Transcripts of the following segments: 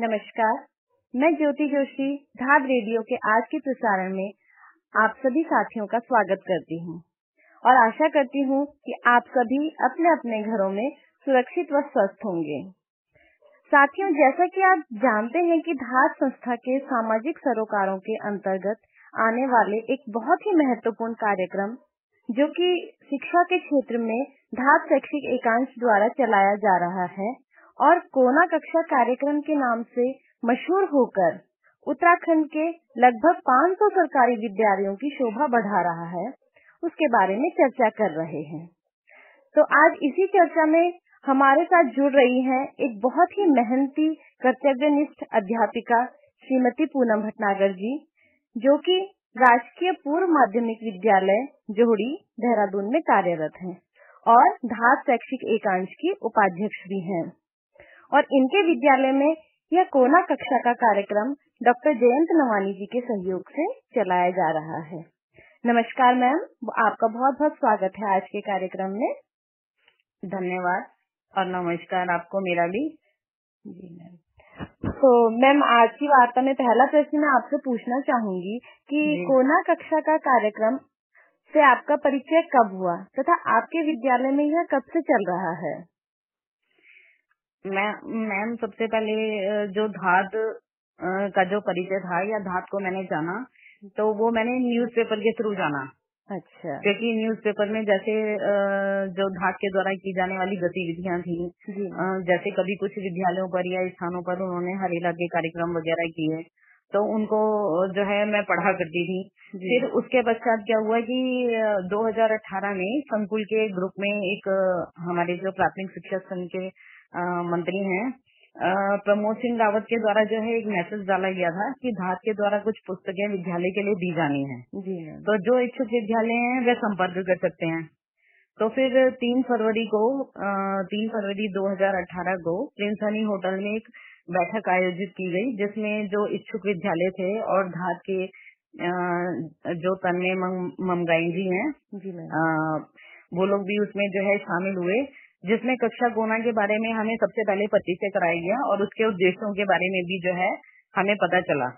नमस्कार, मैं ज्योति जोशी धाद रेडियो के आज के प्रसारण में आप सभी साथियों का स्वागत करती हूँ। और आशा करती हूँ कि आप सभी अपने अपने घरों में सुरक्षित व स्वस्थ होंगे। साथियों, जैसा कि आप जानते हैं कि धार संस्था के सामाजिक सरोकारों के अंतर्गत आने वाले एक बहुत ही महत्वपूर्ण कार्यक्रम, जो कि शिक्षा के क्षेत्र में धार शैक्षिक एकांश द्वारा चलाया जा रहा है और कोना कक्षा कार्यक्रम के नाम से मशहूर होकर उत्तराखंड के लगभग 500 सरकारी विद्यालयों की शोभा बढ़ा रहा है। उसके बारे में चर्चा कर रहे हैं। तो आज इसी चर्चा में हमारे साथ जुड़ रही हैं एक बहुत ही मेहनती कर्तव्यनिष्ठ अध्यापिका श्रीमती पूनम भटनागर जी, जो कि राजकीय पूर्व माध्यमिक विद्यालय जोहड़ी, देहरादून में कार्यरत हैं और धात शैक्षिक एकांश की उपाध्यक्ष भी हैं। और इनके विद्यालय में यह कोना कक्षा का कार्यक्रम डॉक्टर जयंत नवानी जी के सहयोग से चलाया जा रहा है। नमस्कार मैम आपका बहुत बहुत स्वागत है आज के कार्यक्रम में। धन्यवाद और नमस्कार आपको मेरा भी। जी मैम। तो मैम आज की वार्ता में पहला प्रश्न मैं आपसे पूछना चाहूँगी कि कोना कक्षा का कार्यक्रम से आपका परिचय कब हुआ तथा आपके विद्यालय में यह कब से चल रहा है? मैम सबसे पहले जो धात का जो परिचय था या धात को मैंने जाना तो वो मैंने न्यूज़पेपर के थ्रू जाना। अच्छा। क्योंकि न्यूज़पेपर में जैसे जो धात के द्वारा की जाने वाली गतिविधियाँ थी जैसे कभी कुछ विद्यालयों पर या स्थानों पर उन्होंने हरेला के कार्यक्रम वगैरह किए तो उनको जो है मैं पढ़ा करती थी। फिर उसके पश्चात क्या हुआ कि 2018 में संकुल के ग्रुप में एक हमारे जो प्राथमिक शिक्षा संघ के मंत्री हैं। प्रमोद सिंह रावत के द्वारा जो है एक मैसेज डाला गया था कि धात के द्वारा कुछ पुस्तकें विद्यालय के लिए दी जानी है। जी तो जो इच्छुक विद्यालय हैं वे संपर्क कर सकते हैं। तो फिर तीन फरवरी को तीन फरवरी 2018 को प्रिंस हनी होटल में एक बैठक आयोजित की गई जिसमें जो इच्छुक विद्यालय थे और धात के जो तन्मय ममगाई जी हैं जी वो लोग भी उसमें जो है शामिल हुए। जिसमें कक्षा गोना के बारे में हमें सबसे पहले परिचय कराया गया और उसके उद्देश्यों के बारे में भी जो है हमें पता चला।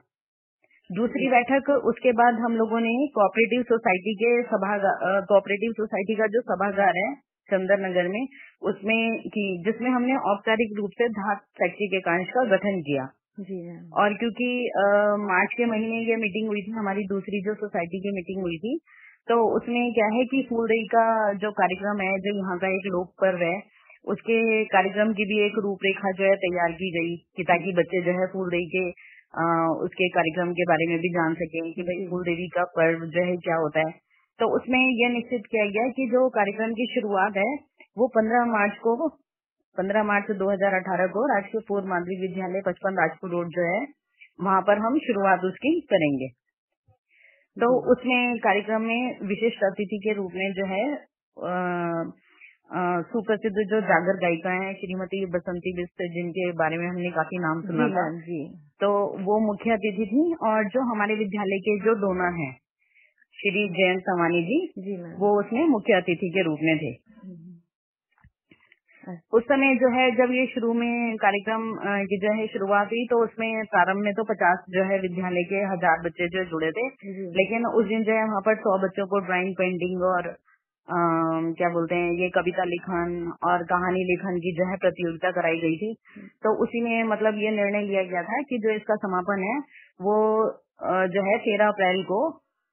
दूसरी बैठक उसके बाद हम लोगों ने कोऑपरेटिव सोसाइटी के सभा कोऑपरेटिव सोसाइटी का जो सभागार है चंदर नगर में उसमें की जिसमें हमने औपचारिक रूप से धात फैक्ट्री के कांश का गठन किया। जी। और क्योंकि आ, मार्च के महीने ये मीटिंग हुई थी हमारी दूसरी जो सोसाइटी की मीटिंग हुई थी तो उसमें क्या है कि फूलदेई का जो कार्यक्रम है जो यहाँ का एक लोक पर्व है उसके कार्यक्रम की भी एक रूपरेखा जो है तैयार की गई कि ताकि बच्चे जो है फूलदेई के आ, उसके कार्यक्रम के बारे में भी जान सके कि भाई फूल देवी का पर्व जो है क्या होता है। तो उसमें यह निश्चित किया गया कि जो कार्यक्रम की शुरुआत है वो 15 मार्च को 15 मार्च 2018 को राजकीय पूर्व माध्यमिक विद्यालय पचपन राजपुर रोड जो है वहाँ पर हम शुरुआत उसकी करेंगे। तो उसने कार्यक्रम में विशिष्ट अतिथि के रूप में जो है सुप्रसिद्ध जो जागर गायिका है श्रीमती बसंती बिस्त जिनके बारे में हमने काफ़ी नाम सुना था। जी। तो वो मुख्य अतिथि थी और जो हमारे विद्यालय के जो डोनर हैं श्री जयंत सवानी जी जी वो उसमें मुख्य अतिथि के रूप में थे। उस समय जो है जब ये शुरू में कार्यक्रम की जो है शुरुआत हुई तो उसमें प्रारंभ में तो पचास जो है विद्यालय के हज़ार बच्चे जो जुड़े थे। लेकिन उस दिन जो है वहाँ पर सौ बच्चों को ड्राइंग पेंटिंग और आ, क्या बोलते हैं ये कविता लिखन और कहानी लिखन की जो है प्रतियोगिता कराई गई थी। तो उसी में मतलब ये निर्णय लिया गया था कि जो इसका समापन है वो जो है तेरह अप्रैल को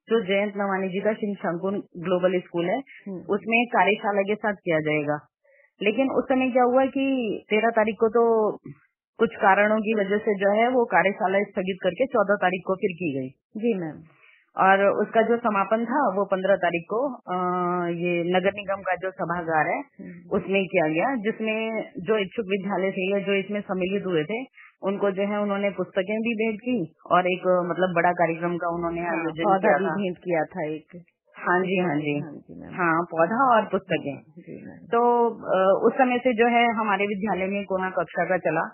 जो जयंत नवानी जी का शिव ग्लोबल स्कूल है हम्म। उसमें कार्यशाला के साथ किया जाएगा। लेकिन उस समय क्या हुआ कि तेरह तारीख को तो कुछ कारणों की वजह से जो है वो कार्यशाला स्थगित करके चौदह तारीख को फिर की गई। जी मैम। और उसका जो समापन था वो पंद्रह तारीख को आ, ये नगर निगम का जो सभागार है हम्म। उसमें किया गया जिसमें जो इच्छुक विद्यालय थे या जो इसमें सम्मिलित हुए थे उनको जो है उन्होंने पुस्तकें भी भेंट की और एक मतलब बड़ा कार्यक्रम का उन्होंने हाँ, आयोजन भेंट किया था एक। हाँ जी हाँ जी। हाँ हाँ पौधा और पुस्तकें। तो उस समय से जो है हमारे विद्यालय में कोना कक्षा का चला।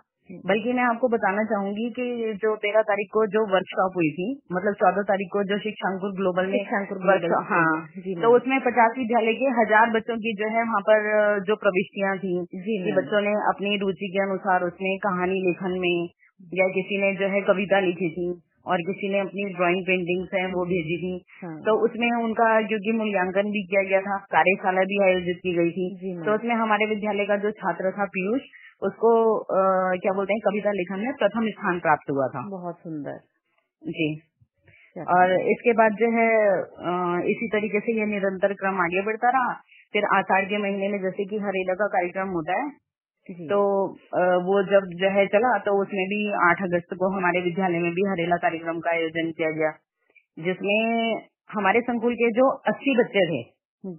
बल्कि मैं आपको बताना चाहूँगी कि जो तेरह तारीख को जो वर्कशॉप हुई थी मतलब चौदह तारीख को जो शिक्षांकुर ग्लोबल में शिक्षांकुर वर्कशॉप हाँ। जी तो उसमें पचास विद्यालय के हज़ार बच्चों की जो है वहाँ पर जो प्रविष्टियाँ थी जी कि बच्चों ने अपनी रुचि के अनुसार उसमें कहानी लेखन में या किसी ने जो है कविता लिखी थी। और किसी ने अपनी ड्राइंग पेंटिंग्स हैं वो भेजी थी। हाँ। तो उसमें उनका क्योंकि मूल्यांकन भी किया गया था कार्यशाला भी आयोजित की गई थी। तो उसमें हमारे विद्यालय का जो छात्र था पीयूष उसको आ, क्या बोलते हैं कविता लेखन में प्रथम स्थान प्राप्त हुआ था। बहुत सुंदर। जी। और इसके बाद जो है इसी तरीके से यह निरंतर क्रम आगे बढ़ता रहा। फिर आषाढ़ के महीने में जैसे कि हरेला का कार्यक्रम होता है तो वो जब जो है चला तो उसमें भी आठ अगस्त को हमारे विद्यालय में भी हरेला कार्यक्रम का आयोजन किया गया जिसमें हमारे संकुल के जो अस्सी बच्चे थे हम्म।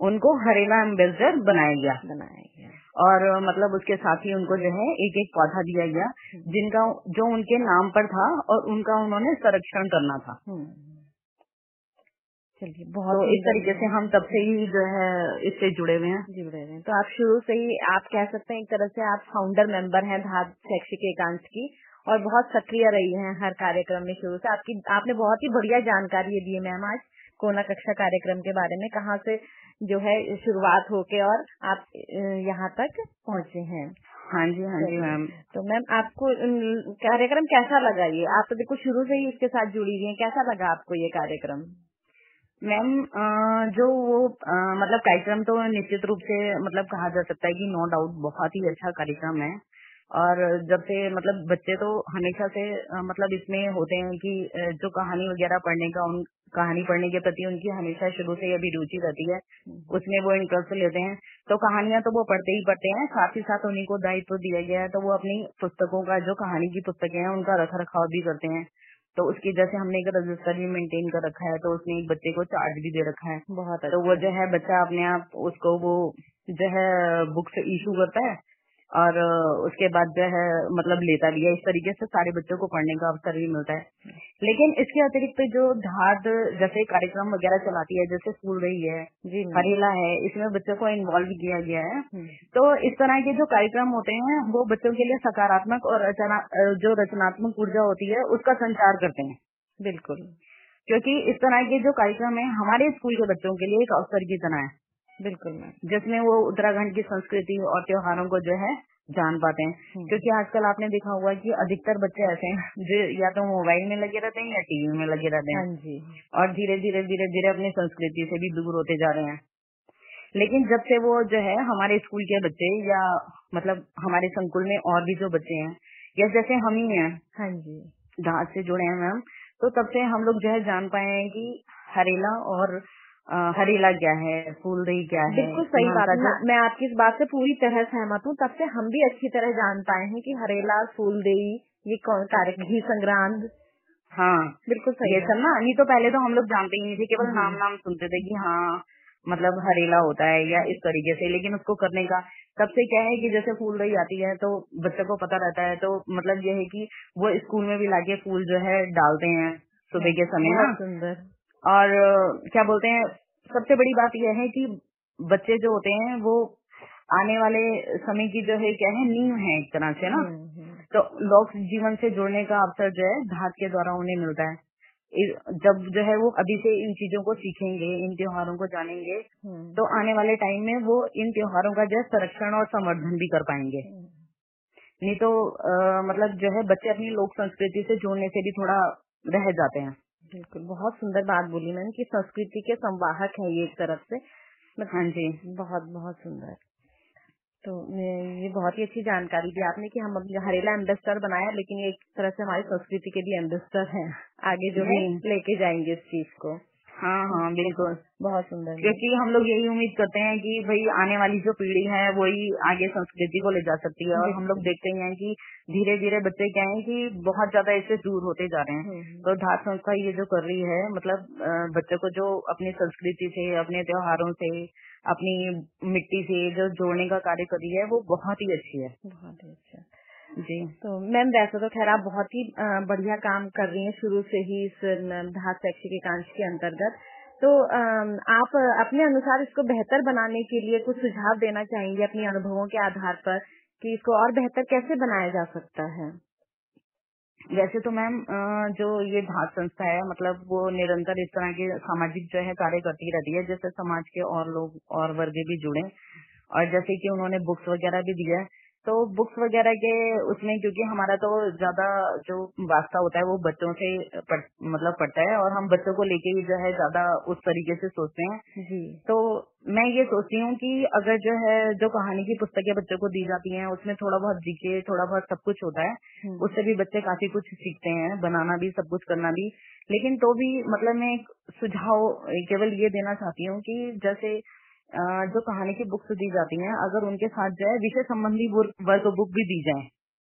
उनको हरेला एम्बेसडर बनाया गया बनाया गया और मतलब उसके साथ ही उनको जो है एक एक पौधा दिया गया हम्म। जिनका जो उनके नाम पर था और उनका उन्होंने संरक्षण करना था हम्म। चलिए बहुत तो इस तरीके से हम तब से ही जो है इससे जुड़े हुए हैं। जुड़े हुए हैं। तो आप शुरू से ही आप कह सकते हैं एक तरह से आप फाउंडर मेंबर हैं धात शैक्षिक एकांश की और बहुत सक्रिय रही हैं हर कार्यक्रम में शुरू से। आपकी आपने बहुत ही बढ़िया जानकारी दी है मैम आज कोना कक्षा कार्यक्रम के बारे में कहाँ से जो है शुरुआत होके और आप यहाँ तक पहुँचे हैं। हाँ जी हाँ जी मैम। तो मैम आपको कार्यक्रम कैसा लगा ये? आप तो देखो शुरू से ही इसके साथ जुड़ी हुई है। कैसा लगा आपको ये कार्यक्रम? मैम जो वो मतलब कार्यक्रम तो निश्चित रूप से मतलब कहा जा सकता है कि नो डाउट बहुत ही अच्छा कार्यक्रम है और जब से मतलब बच्चे तो हमेशा से मतलब इसमें होते हैं कि जो कहानी वगैरह पढ़ने का, उन कहानी पढ़ने के प्रति उनकी हमेशा शुरू से अभी रुचि रहती है। उसमें वो इंटरेस्ट लेते हैं तो कहानियाँ तो वो पढ़ते ही पढ़ते हैं, साथ ही साथ उन्हीं को दायित्व दिया गया है तो वो अपनी पुस्तकों का, जो कहानी की पुस्तकें हैं, उनका रख रखाव भी करते हैं तो उसकी जैसे हमने एक रजिस्टर भी मेंटेन कर रखा है तो उसने एक बच्चे को चार्ज भी दे रखा है। बहुत तो वो जो है बच्चा अपने आप उसको वो जो है बुक्स इशू करता है और उसके बाद जो है मतलब लेता भी है। इस तरीके से सारे बच्चों को पढ़ने का अवसर भी मिलता है। लेकिन इसके अतिरिक्त जो धाद जैसे कार्यक्रम वगैरह चलाती है जैसे स्कूल रही है हरेला है इसमें बच्चों को इन्वॉल्व किया गया है। हम्म। तो इस तरह के जो कार्यक्रम होते हैं वो बच्चों के लिए सकारात्मक और जो रचनात्मक ऊर्जा होती है उसका संचार करते हैं। बिल्कुल। क्योंकि इस तरह के जो कार्यक्रम है हमारे स्कूल के बच्चों के लिए एक अवसर की तरह है। बिल्कुल मैम। जिसमें वो उत्तराखंड की संस्कृति और त्योहारों को जो है जान पाते हैं। हम्म। क्योंकि आजकल आपने देखा हुआ कि अधिकतर बच्चे ऐसे हैं जो या तो मोबाइल में लगे रहते हैं या टीवी में लगे रहते हैं। हाँ जी। और धीरे धीरे धीरे धीरे अपनी संस्कृति से भी दूर होते जा रहे हैं। लेकिन जब से वो जो है हमारे स्कूल के बच्चे या मतलब हमारे संकुल में और भी जो बच्चे हैं या जैसे हम ही हैं। हाँ जी। से जुड़े हैं मैम तो तब से हम लोग जो है जान पाए हैं कि हरेला और हरेला क्या है फूल दही क्या है। बिल्कुल सही बात है। मैं आपकी इस बात से पूरी तरह सहमत हूँ। तब से हम भी अच्छी तरह जान पाए हैं कि हरेला फूल दही ये कौन कार्यक्रम घी संग्रांत हाँ। बिल्कुल सही ये सब ना नहीं तो पहले तो हम लोग जानते ही नहीं थे केवल नाम नाम सुनते थे कि हाँ मतलब हरेला होता है या इस तरीके से लेकिन उसको करने का तब से क्या है कि जैसे फूल दही आती है तो बच्चे को पता रहता है तो मतलब ये है कि वो स्कूल में भी लाके फूल जो है डालते हैं सुबह के समय ना सुंदर। और क्या बोलते हैं सबसे बड़ी बात यह है कि बच्चे जो होते हैं वो आने वाले समय की जो है क्या है नींव है एक तरह से ना। हम्म, हम्म। तो लोक जीवन से जुड़ने का अवसर जो है धात के द्वारा उन्हें मिलता है। जब जो है वो अभी से इन चीज़ों को सीखेंगे इन त्योहारों को जानेंगे हम्म। तो आने वाले टाइम में वो इन त्योहारों का जो है संरक्षण और संवर्धन भी कर पाएँगे। नहीं तो आ, मतलब जो है बच्चे अपनी लोक संस्कृति से जोड़ने से भी थोड़ा रह जाते हैं। बिल्कुल बहुत सुंदर बात बोली मैम कि संस्कृति के संवाहक है ये एक तरफ़ से। हाँ जी। बहुत बहुत सुंदर। तो ये बहुत ही अच्छी जानकारी दी आपने कि हम अभी हरेला एम्बेसडर बनाया लेकिन ये एक तरह से हमारी संस्कृति के भी एम्बेसडर हैं। आगे जो भी लेके जाएँगे इस चीज़ को। हाँ हाँ बिल्कुल। बहुत सुंदर। क्योंकि हम लोग यही उम्मीद करते हैं कि भाई आने वाली जो पीढ़ी है वही आगे संस्कृति को ले जा सकती है। और हम लोग देखते ही हैं कि धीरे धीरे बच्चे क्या है कि बहुत ज़्यादा इससे दूर होते जा रहे हैं। हम्म। तो धार संस्था ये जो कर रही है मतलब बच्चों को जो अपनी संस्कृति से अपने त्योहारों से अपनी मिट्टी से जो जोड़ने का कार्य कर रही है वो बहुत ही अच्छी है। बहुत ही अच्छा जी। तो मैम वैसे तो खैर आप बहुत ही बढ़िया काम कर रही हैं शुरू से ही इस धात शैक्षिक एकांश के अंतर्गत। तो आप अपने अनुसार इसको बेहतर बनाने के लिए कुछ सुझाव देना चाहेंगे अपने अनुभवों के आधार पर कि इसको और बेहतर कैसे बनाया जा सकता है? वैसे तो मैम जो ये धात संस्था है मतलब वो निरंतर इस तरह के सामाजिक जो है कार्य करती रहती है जैसे समाज के और लोग और वर्ग भी जुड़े। और जैसे कि उन्होंने बुक्स वगैरह भी दिया है तो बुक्स वगैरह के उसमें क्योंकि हमारा तो ज़्यादा जो वास्ता होता है वो बच्चों से पढ़, मतलब पढ़ता है और हम बच्चों को लेके ही जो है ज़्यादा उस तरीके से सोचते हैं। जी। तो मैं ये सोचती हूँ कि अगर जो है जो कहानी की पुस्तकें बच्चों को दी जाती हैं उसमें थोड़ा बहुत जीके थोड़ा बहुत सब कुछ होता है हम्म। उससे भी बच्चे काफ़ी कुछ सीखते हैं बनाना भी सब कुछ करना भी। लेकिन तो भी मतलब मैं एक सुझाव केवल ये देना चाहती हूँ कि जैसे जो कहानी की बुक्स दी जाती हैं अगर उनके साथ जो है विषय संबंधी वर्क बुक भी दी जाए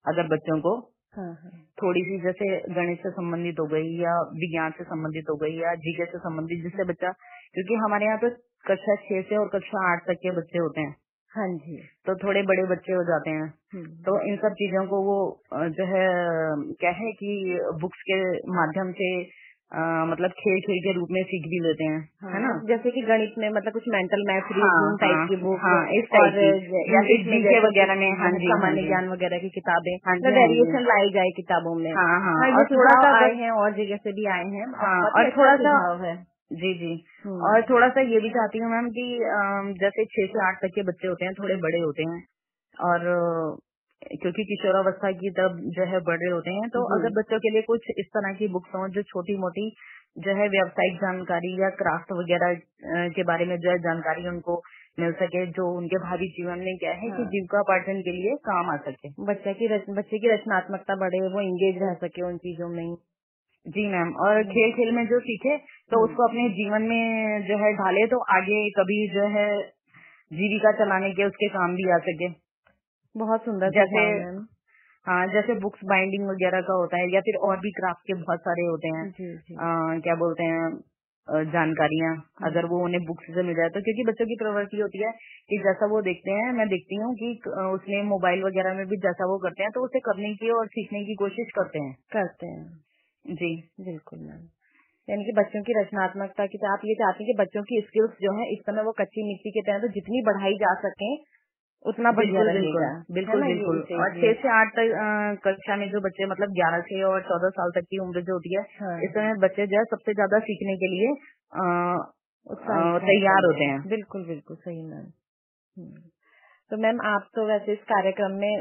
अगर बच्चों को हाँ, हाँ। थोड़ी सी जैसे गणित से संबंधित हो गई या विज्ञान से संबंधित हो गई या जीके से संबंधित जिससे बच्चा क्योंकि हमारे यहाँ तो कक्षा छह से और कक्षा आठ तक के बच्चे होते हैं हाँ जी तो थोड़े बड़े बच्चे हो जाते हैं हम्म। तो इन सब चीज़ों को वो जो है क्या है कि बुक्स के माध्यम से आ, मतलब खेल खेल के रूप में सीख भी लेते हैं हाँ, है ना? जैसे कि गणित में मतलब कुछ मेंटल मैथ रीजनिंग टाइप की बुक हाँ, इस टाइप की। या फिर जीके वगैरह में हाँ जी सामान्य ज्ञान वगैरह की किताबें मतलब वेरिएशन लाई जाए किताबों में। हाँ हाँ, हाँ और थोड़ा सा आए हैं और जगह से भी आए हैं। हाँ और अच्छा थोड़ा सा है। जी जी। हम्म। और थोड़ा सा ये भी चाहती हूँ मैम कि जैसे छह से आठ तक के बच्चे होते हैं थोड़े बड़े होते हैं। और क्योंकि किशोरावस्था की तब जो है बड़े होते हैं तो अगर बच्चों के लिए कुछ इस तरह की बुक्स हों जो छोटी मोटी जो है व्यावसायिक जानकारी या क्राफ्ट वगैरह के बारे में जो है जानकारी उनको मिल सके जो उनके भावी जीवन में क्या है हाँ। कि जीविका पाठन के लिए काम आ सके बच्चे की रच, बच्चे की रचनात्मकता बढ़े वो इंगेज रह सके उन चीज़ों में जी मैम और। खेल खेल में जो सीखे तो हम्म। उसको अपने जीवन में जो है ढाले तो आगे कभी जो है जीविका चलाने के उसके काम भी आ सके बहुत सुंदर जैसे हाँ जैसे बुक्स बाइंडिंग वगैरह का होता है या फिर और भी क्राफ्ट के बहुत सारे होते हैं। जी, जी. आ, क्या बोलते हैं जानकारियाँ। हम्म। अगर वो उन्हें बुक्स से मिल जाए तो क्योंकि बच्चों की प्रवृत्ति होती है कि जैसा वो देखते हैं मैं देखती हूँ कि उसमें मोबाइल वगैरह में भी जैसा वो करते हैं तो उसे करने की और सीखने की कोशिश करते हैं। करते हैं। जी। बिल्कुल मैम। यानी कि बच्चों की रचनात्मकता की आप ये चाहते हैं कि बच्चों की स्किल्स जो है इस समय वो कच्ची मिट्टी के तहत तो जितनी बढ़ाई जा सके उतना बढ़िया रहेगा। बिल्कुल बिल्कुल और छह से आठ तक कक्षा में जो बच्चे मतलब ग्यारह से और चौदह साल तक की उम्र जो होती है हाँ। इस समय बच्चे जो है सबसे ज़्यादा सीखने के लिए तैयार होते हैं। बिल्कुल बिल्कुल सही मैम। हम्म। तो मैम आप तो वैसे इस कार्यक्रम में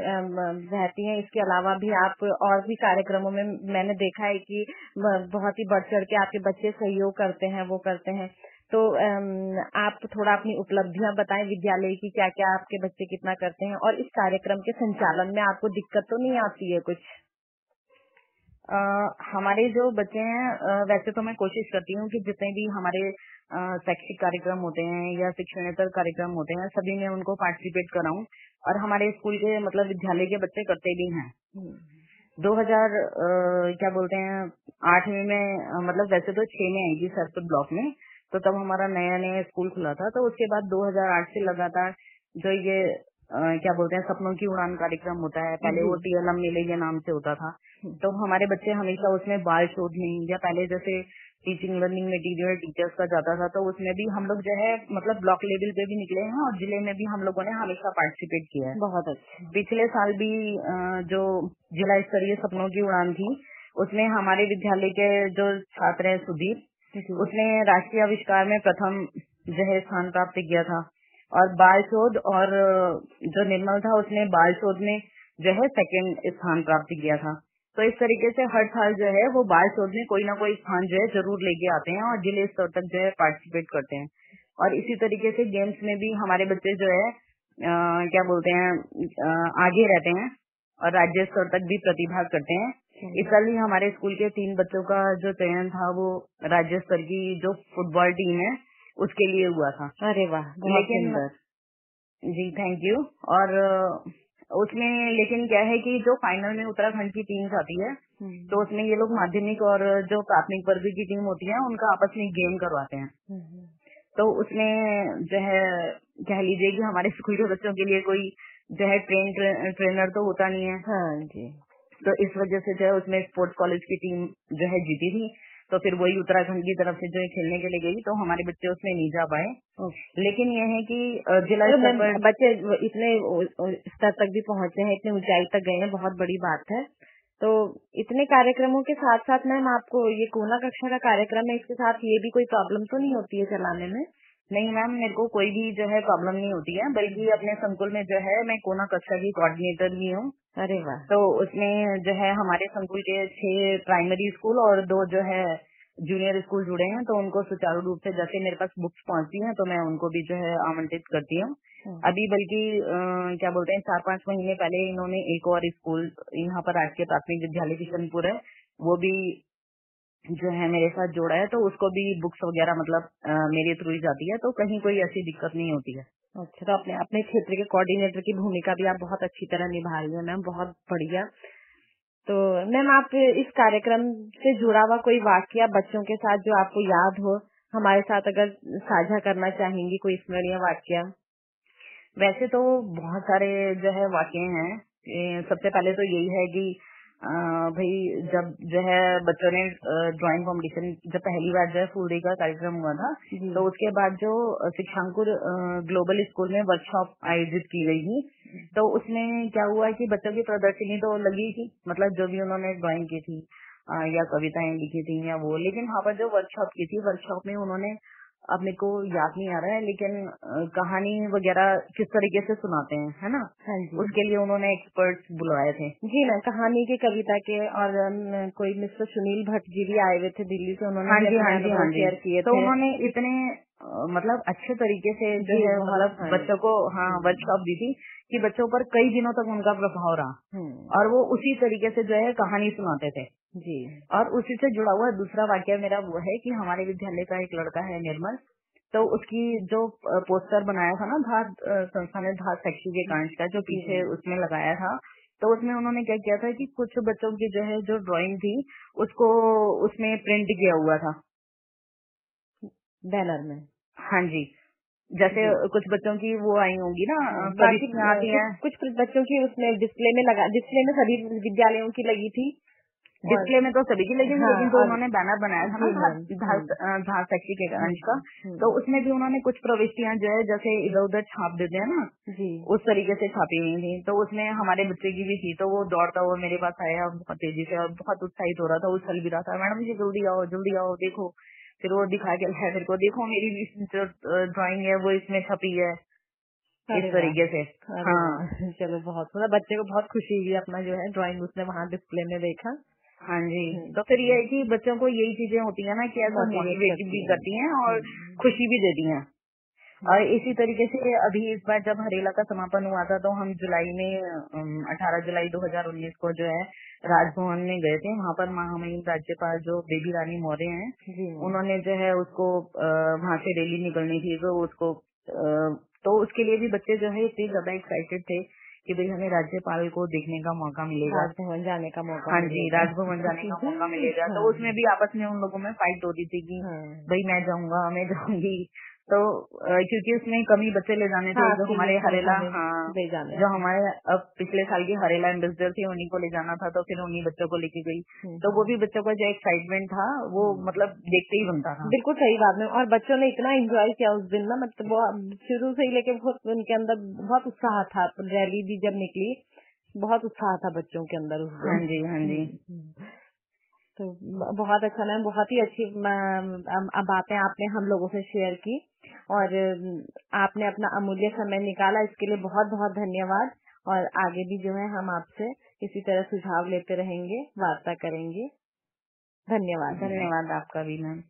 रहती हैं। इसके अलावा भी आप और भी कार्यक्रमों में मैंने देखा है कि बहुत ही बढ़ चढ़ के आपके बच्चे सहयोग करते हैं वो करते हैं। तो आप थोड़ा अपनी उपलब्धियाँ बताएँ विद्यालय की क्या क्या आपके बच्चे कितना करते हैं और इस कार्यक्रम के संचालन में आपको दिक्कत तो नहीं आती है कुछ? आ, हमारे जो बच्चे हैं वैसे तो मैं कोशिश करती हूँ कि जितने भी हमारे शैक्षिक कार्यक्रम होते हैं या शिक्षणेतर कार्यक्रम होते हैं सभी में उनको पार्टिसिपेट कराऊं। और हमारे स्कूल के मतलब विद्यालय के बच्चे करते भी हैं। हम्म। दो हज़ार क्या बोलते हैं आठवीं में मतलब वैसे तो छह में आएगी सरपुर ब्लॉक में। तो तब हमारा नया नया स्कूल खुला था। तो उसके बाद 2008 से लगातार जो ये आ, क्या बोलते हैं सपनों की उड़ान कार्यक्रम होता है पहले वो टीएलएम मेले के नाम से होता था। तो हमारे बच्चे हमेशा उसमें बाल शोध शोधने या पहले जैसे टीचिंग लर्निंग मटेरियल टीचर्स का जाता था तो उसमें भी हम लोग जो है मतलब ब्लॉक लेवल पे भी निकले हैं और ज़िले में भी हम लोगों ने हमेशा पार्टिसिपेट किया है। बहुत अच्छा। पिछले साल भी जो जिला स्तरीय सपनों की उड़ान थी उसमें हमारे विद्यालय के जो छात्र हैं सुधीर उसने राष्ट्रीय आविष्कार में प्रथम जो है स्थान प्राप्त किया था। और बाल शोध और जो निर्मल था उसने बाल शोध में जो है सेकेंड स्थान प्राप्त किया था। तो इस तरीके से हर साल जो है वो बाल शोध में कोई ना कोई स्थान जो है ज़रूर लेके आते हैं और ज़िले स्तर तक जो है पार्टिसिपेट करते हैं। और इसी तरीके से गेम्स में भी हमारे बच्चे जो है आ, क्या बोलते हैं आ, आगे रहते हैं और राज्य स्तर तक भी प्रतिभाग करते हैं। इस साल ही हमारे स्कूल के तीन बच्चों का जो चयन था वो राज्य स्तर की जो फुटबॉल टीम है उसके लिए हुआ था। अरे वाह लेकिन जी थैंक यू और उसमें लेकिन क्या है कि जो फाइनल में उत्तराखंड की टीम जाती है हम्म। तो उसमें ये लोग माध्यमिक और जो प्राथमिक वर्ग की टीम होती है उनका आपस में गेम करवाते हैं। हम्म। तो उसमें जो है कह लीजिए कि हमारे स्कूल के बच्चों के लिए कोई जो है ट्रेन ट्रेनर तो होता नहीं है। हाँ जी। तो इस वजह से जो है उसमें स्पोर्ट्स कॉलेज की टीम जो है जीती थी। तो फिर वही उत्तराखंड की तरफ़ से जो है खेलने के लिए गई। तो हमारे बच्चे उसमें नहीं जा पाए। लेकिन यह है कि जिला तो स्तर पर बच्चे इतने स्तर तक भी पहुँचे हैं इतनी ऊंचाई तक गए हैं बहुत बड़ी बात है। तो इतने कार्यक्रमों के साथ साथ मैम आपको ये कोना कक्षा का कार्यक्रम है इसके साथ ये भी कोई प्रॉब्लम तो नहीं होती है चलाने में? नहीं मैम मेरे को कोई भी जो है प्रॉब्लम नहीं होती है। बल्कि अपने संकुल में जो है मैं कोना कक्षा की कोऑर्डिनेटर भी हूँ। अरे वाह। तो उसमें जो है हमारे संकुल के छह प्राइमरी स्कूल और दो जो है जूनियर स्कूल जुड़े हैं तो उनको सुचारू रूप से जैसे मेरे पास बुक्स पहुँचती हैं तो मैं उनको भी जो है आमंत्रित करती हूँ। हम्म। अभी बल्कि क्या बोलते हैं चार पाँच महीने पहले इन्होंने एक और स्कूल यहाँ पर राजकीय प्राथमिक विद्यालय किशनपुर है वो भी जो है मेरे साथ जोड़ा है तो उसको भी बुक्स वगैरह मतलब आ, मेरे थ्रू ही जाती है तो कहीं कोई ऐसी दिक्कत नहीं होती है। अच्छा तो अपने अपने क्षेत्र के कोऑर्डिनेटर की भूमिका भी आप बहुत अच्छी तरह निभा रही है, मैम, बहुत बढ़िया। तो मैम, आप इस कार्यक्रम से जुड़ा हुआ कोई वाक्य बच्चों के साथ जो आपको याद हो, हमारे साथ अगर साझा करना चाहेंगी कोई स्मरणीय वाक्य? वैसे तो बहुत सारे जो है वाक्य हैं। सबसे पहले तो यही है कि भाई जब जो है बच्चों ने ड्राइंग कॉम्पिटिशन जब पहली बार जो है फुल डे का कार्यक्रम हुआ था तो उसके बाद जो शिक्षांकुर ग्लोबल स्कूल में वर्कशॉप आयोजित की गई थी तो उसमें क्या हुआ कि बच्चों की प्रदर्शनी तो लगी थी मतलब जो भी उन्होंने ड्राइंग की थी या कविताएँ लिखी थी या वो लेकिन वहाँ पर जो वर्कशॉप की थी वर्कशॉप में उन्होंने अब मेरे को याद नहीं आ रहा है लेकिन कहानी वगैरह किस तरीके से सुनाते हैं है ना? हाँ जी। उसके लिए उन्होंने एक्सपर्ट बुलाए थे। जी ना कहानी के कविता के और कोई मिस्टर सुनील भट्ट जी भी आए हुए थे दिल्ली से उन्होंने हाँ जी हाँ जी हाँ जी। किए तो उन्होंने इतने मतलब अच्छे तरीके से जो है मतलब हाँ। बच्चों को हाँ वर्कशॉप दी थी। कि बच्चों पर कई दिनों तक उनका प्रभाव रहा। हम्म। और वो उसी तरीके से जो है कहानी सुनाते थे। जी। और उसी से जुड़ा हुआ दूसरा वाक्य मेरा वो है कि हमारे विद्यालय का एक लड़का है निर्मल तो उसकी जो पोस्टर बनाया था ना धार संस्था ने धार फैक्ट्री के कांच का जो पीछे उसमें लगाया था तो उसमें उन्होंने क्या किया था कि कुछ बच्चों की जो है जो ड्राइंग थी उसको उसमें प्रिंट किया हुआ था। बैनर में। हाँ जी। जैसे कुछ बच्चों की वो आई होंगी ना हाँ, आती है। कुछ कुछ बच्चों की उसमें डिस्प्ले में लगा डिस्प्ले में सभी विद्यालयों की लगी थी। डिस्प्ले में तो सभी की लगी हाँ, लेकिन जो उन्होंने बैनर बनाया था ना धार फैक्ट्री के गंज का। तो उसमें भी उन्होंने कुछ प्रविष्टियाँ जो है जैसे इधर उधर छाप देते हैं ना उस तरीके से छापी हुई थी। तो उसमें हमारे बच्चे की भी थी तो वो दौड़ता हुआ मेरे पास आया बहुत तेज़ी से और बहुत उत्साहित हो रहा था उछल भी रहा था मैडम जी जल्दी आओ जल्दी आओ देखो। फिर वो दिखा के लाया मेरे को देखो मेरी जो ड्राइंग है वो इसमें छपी है। इस तरीके से। हाँ। चलो बहुत मतलब बच्चे को बहुत खुशी हुई अपना जो है ड्राइंग उसने वहाँ डिस्प्ले में देखा। हाँ जी। हम्म। तो फिर ये है कि बच्चों को यही चीज़ें होती है ना कि ऐसा मोटिवेट भी करती हैं और हम्म। खुशी भी देती हैं। और इसी तरीके से अभी इस बार जब हरेला का समापन हुआ था तो हम जुलाई में अठारह जुलाई 2019 को जो है राजभवन में गए थे। वहाँ पर महामहिम राज्यपाल जो बेबी रानी मौर्य हैं उन्होंने जो है उसको वहाँ से रैली निकलनी थी तो उसको आ, तो उसके लिए भी बच्चे जो है इतने ज़्यादा एक्साइटेड थे कि भाई हमें राज्यपाल को देखने का मौका मिलेगा। राजभवन जाने का मौका हाँ जी राजभवन जाने का मौका मिलेगा। तो। उसमें भी आपस में उन लोगों में फाइट हो रही थी कि हाँ। भाई मैं जाऊँगा मैं जाऊँगी। तो क्योंकि उसमें कमी बच्चे ले जाने थे हाँ, जो हमारे हरेला हाँ ले जाने जो हमारे अब पिछले साल की हरेला एम्बेसडर थी उन्हीं को ले जाना था तो फिर उन्हीं बच्चों को लेके गई। हम्म। तो वो भी बच्चों का जो एक्साइटमेंट था वो हम्म। मतलब देखते ही बनता था। बिल्कुल सही बात है और बच्चों ने इतना एंजॉय किया उस दिन ना मतलब वो शुरू से ही लेके बहुत उनके अंदर बहुत उत्साह था रैली भी जब निकली बहुत उत्साह था बच्चों के अंदर उस हाँ जी हाँ जी। हम्म, तो बहुत अच्छा मैम, बहुत ही अच्छी बातें आपने हम लोगों से शेयर की और आपने अपना अमूल्य समय निकाला, इसके लिए बहुत बहुत धन्यवाद और आगे भी जो है हम आपसे इसी तरह सुझाव लेते रहेंगे, वार्ता करेंगे। धन्यवाद। धन्यवाद आपका भी मैम।